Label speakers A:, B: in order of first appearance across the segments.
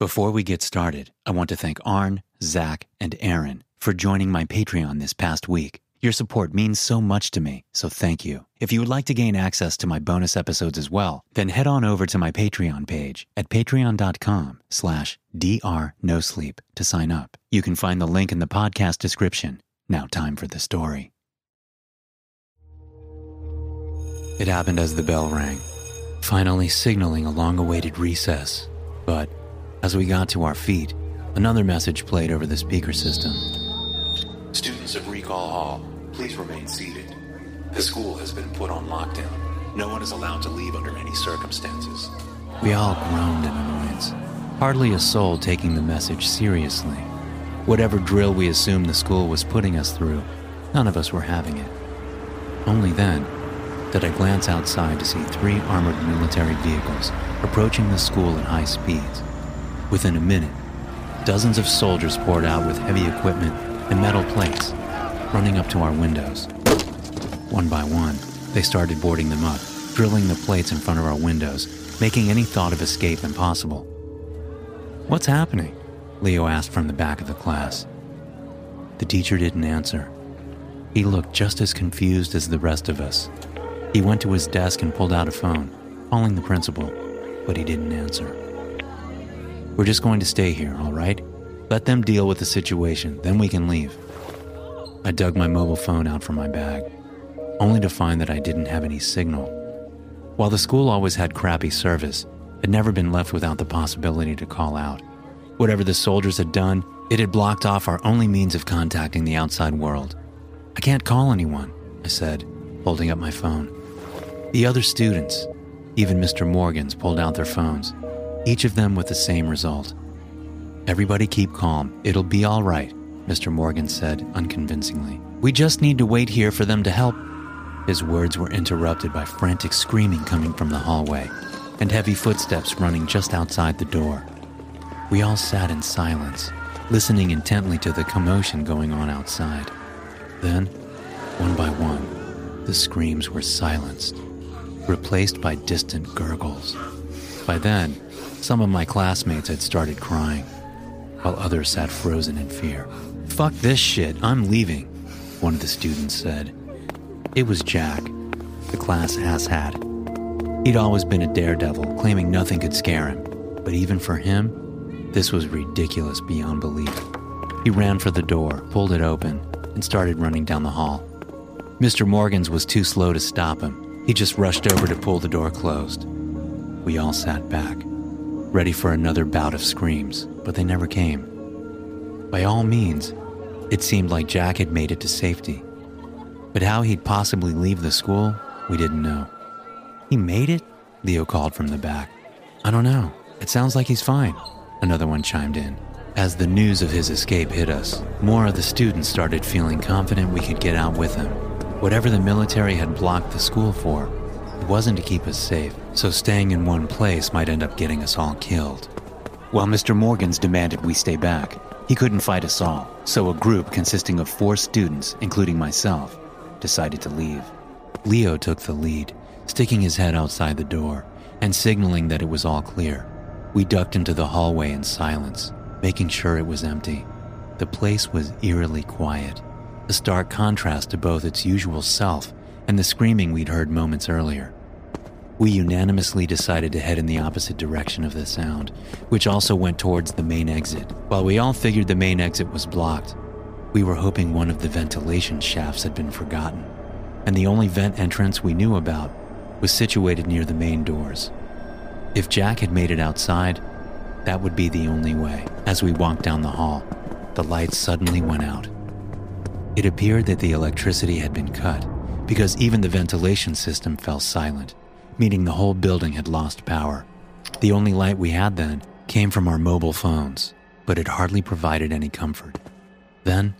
A: Before we get started, I want to thank Arn, Zach, and Aaron for joining my Patreon this past week. Your support means so much to me, so thank you. If you would like to gain access to my bonus episodes as well, then head on over to my Patreon page at patreon.com slash drnosleep to sign up. You can find the link in the podcast description. Now time for the story. It happened as the bell rang, finally signaling a long-awaited recess. But as we got to our feet, another message played over the speaker system. Students of Recall Hall, please remain seated. The school has been put on lockdown. No one is allowed to leave under any circumstances. We all groaned in annoyance, hardly a soul taking the message seriously. Whatever drill we assumed the school was putting us through, none of us were having it. Only then did I glance outside to see three armored military vehicles approaching the school at high speeds. Within a minute, dozens of soldiers poured out with heavy equipment and metal plates, running up to our windows. One by one, they started boarding them up, drilling the plates in front of our windows, making any thought of escape impossible. What's happening? Leo asked from the back of the class. The teacher didn't answer. He looked just as confused as the rest of us. He went to his desk and pulled out a phone, calling the principal, but he didn't answer. We're just going to stay here, all right? Let them deal with the situation, then we can leave. I dug my mobile phone out from my bag, only to find that I didn't have any signal. While the school always had crappy service, I'd never been left without the possibility to call out. Whatever the soldiers had done, it had blocked off our only means of contacting the outside world. I can't call anyone, I said, holding up my phone. The other students, even Mr. Morgan's, pulled out their phones each of them with the same result. Everybody keep calm. It'll be all right, Mr. Morgan said unconvincingly. We just need to wait here for them to help. His words were interrupted by frantic screaming coming from the hallway and heavy footsteps running just outside the door. We all sat in silence, listening intently to the commotion going on outside. Then, one by one, the screams were silenced, replaced by distant gurgles. By then, some of my classmates had started crying, while others sat frozen in fear. Fuck this shit, I'm leaving, one of the students said. It was Jack, the class asshat. He'd always been a daredevil, claiming nothing could scare him. But even for him, this was ridiculous beyond belief. He ran for the door, pulled it open, and started running down the hall. Mr. Morgan's was too slow to stop him. He just rushed over to pull the door closed. We all sat back ready for another bout of screams, but they never came. By all means, it seemed like Jack had made it to safety. But how he'd possibly leave the school, we didn't know. He made it? Leo called from the back. I don't know. It sounds like he's fine. Another one chimed in. As the news of his escape hit us, more of the students started feeling confident we could get out with him. Whatever the military had blocked the school for, wasn't to keep us safe, so staying in one place might end up getting us all killed. While Mr. Morgans demanded we stay back, he couldn't fight us all, so a group consisting of four students, including myself, decided to leave. Leo took the lead, sticking his head outside the door and signaling that it was all clear. We ducked into the hallway in silence, making sure it was empty. The place was eerily quiet, a stark contrast to both its usual self and the screaming we'd heard moments earlier. We unanimously decided to head in the opposite direction of the sound, which also went towards the main exit. While we all figured the main exit was blocked, we were hoping one of the ventilation shafts had been forgotten, and the only vent entrance we knew about was situated near the main doors. If Jack had made it outside, that would be the only way. As we walked down the hall, the lights suddenly went out. It appeared that the electricity had been cut because even the ventilation system fell silent, meaning the whole building had lost power. The only light we had then came from our mobile phones, but it hardly provided any comfort. Then,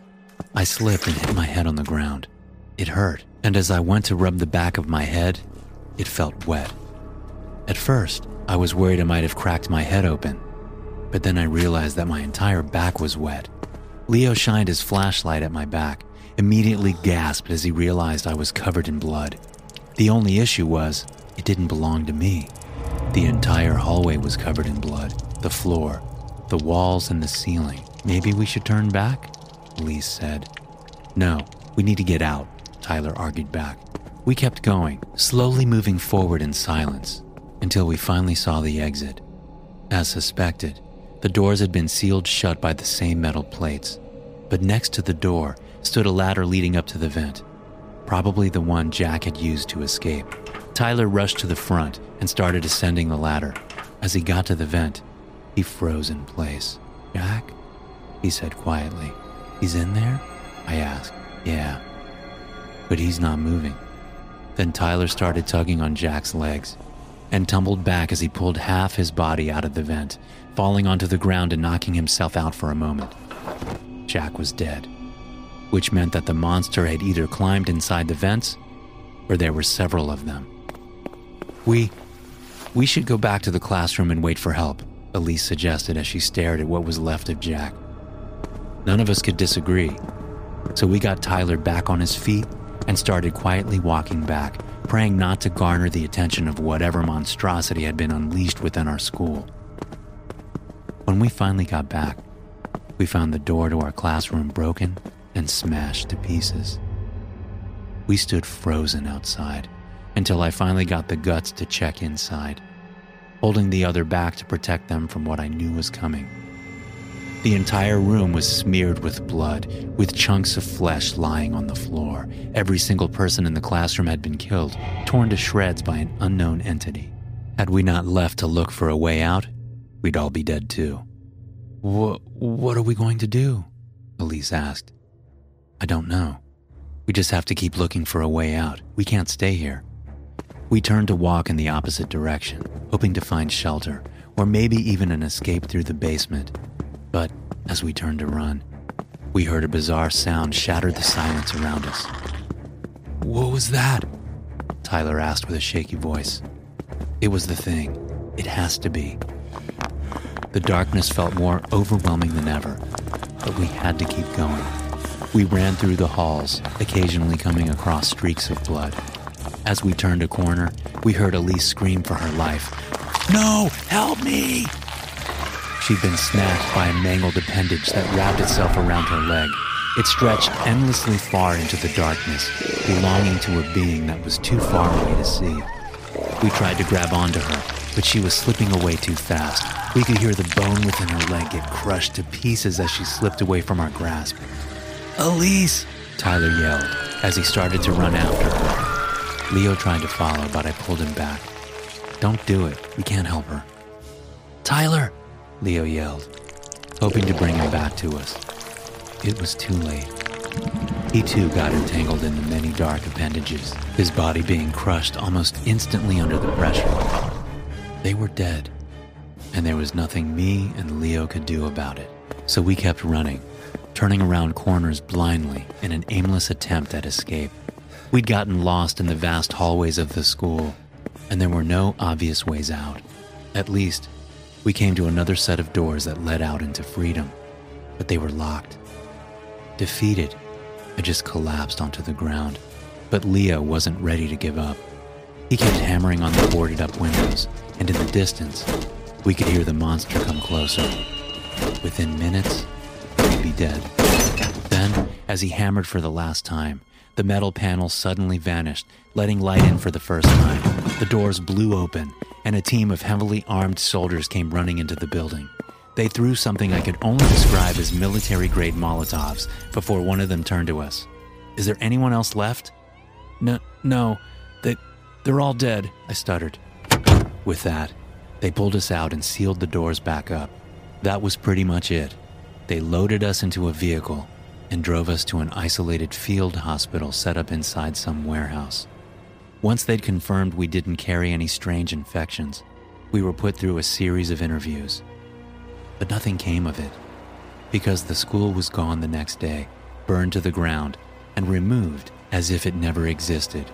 A: I slipped and hit my head on the ground. It hurt, and as I went to rub the back of my head, it felt wet. At first, I was worried I might have cracked my head open, but then I realized that my entire back was wet. Leo shined his flashlight at my back, immediately gasped as he realized I was covered in blood. The only issue was, it didn't belong to me. The entire hallway was covered in blood the floor, the walls, and the ceiling. Maybe we should turn back? Elise said. No, we need to get out, Tyler argued back. We kept going, slowly moving forward in silence, until we finally saw the exit. As suspected, the doors had been sealed shut by the same metal plates, but next to the door stood a ladder leading up to the vent, probably the one Jack had used to escape. Tyler rushed to the front and started ascending the ladder. As he got to the vent, he froze in place. Jack? He said quietly. He's in there? I asked. Yeah. But he's not moving. Then Tyler started tugging on Jack's legs and tumbled back as he pulled half his body out of the vent, falling onto the ground and knocking himself out for a moment. Jack was dead, which meant that the monster had either climbed inside the vents or there were several of them. We. We should go back to the classroom and wait for help, Elise suggested as she stared at what was left of Jack. None of us could disagree, so we got Tyler back on his feet and started quietly walking back, praying not to garner the attention of whatever monstrosity had been unleashed within our school. When we finally got back, we found the door to our classroom broken and smashed to pieces. We stood frozen outside until I finally got the guts to check inside, holding the other back to protect them from what I knew was coming. The entire room was smeared with blood, with chunks of flesh lying on the floor. Every single person in the classroom had been killed, torn to shreds by an unknown entity. Had we not left to look for a way out, we'd all be dead too. What, what are we going to do? Elise asked. I don't know. We just have to keep looking for a way out. We can't stay here. We turned to walk in the opposite direction, hoping to find shelter, or maybe even an escape through the basement. But as we turned to run, we heard a bizarre sound shatter the silence around us. What was that? Tyler asked with a shaky voice. It was the thing. It has to be. The darkness felt more overwhelming than ever, but we had to keep going. We ran through the halls, occasionally coming across streaks of blood. As we turned a corner, we heard Elise scream for her life. No, help me! She'd been snatched by a mangled appendage that wrapped itself around her leg. It stretched endlessly far into the darkness, belonging to a being that was too far away to see. We tried to grab onto her, but she was slipping away too fast. We could hear the bone within her leg get crushed to pieces as she slipped away from our grasp. Elise! Tyler yelled as he started to run after her. Leo tried to follow, but I pulled him back. Don't do it. We can't help her. Tyler! Leo yelled, hoping to bring him back to us. It was too late. He too got entangled in the many dark appendages, his body being crushed almost instantly under the pressure. They were dead, and there was nothing me and Leo could do about it. So we kept running, turning around corners blindly in an aimless attempt at escape. We'd gotten lost in the vast hallways of the school, and there were no obvious ways out. At least, we came to another set of doors that led out into freedom, but they were locked. Defeated, I just collapsed onto the ground, but Leo wasn't ready to give up. He kept hammering on the boarded up windows, and in the distance, we could hear the monster come closer. Within minutes, we'd be dead. Then, as he hammered for the last time, the metal panel suddenly vanished, letting light in for the first time. The doors blew open, and a team of heavily armed soldiers came running into the building. They threw something I could only describe as military grade Molotovs before one of them turned to us. Is there anyone else left? No, no, they, they're all dead, I stuttered. With that, they pulled us out and sealed the doors back up. That was pretty much it. They loaded us into a vehicle and drove us to an isolated field hospital set up inside some warehouse. Once they'd confirmed we didn't carry any strange infections, we were put through a series of interviews. But nothing came of it, because the school was gone the next day, burned to the ground, and removed as if it never existed.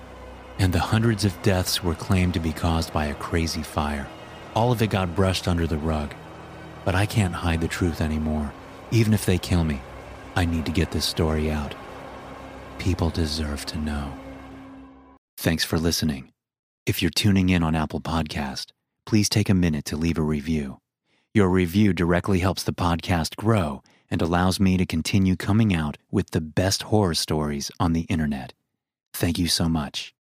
A: And the hundreds of deaths were claimed to be caused by a crazy fire. All of it got brushed under the rug. But I can't hide the truth anymore. Even if they kill me, I need to get this story out. People deserve to know. Thanks for listening. If you're tuning in on Apple Podcast, please take a minute to leave a review. Your review directly helps the podcast grow and allows me to continue coming out with the best horror stories on the internet. Thank you so much.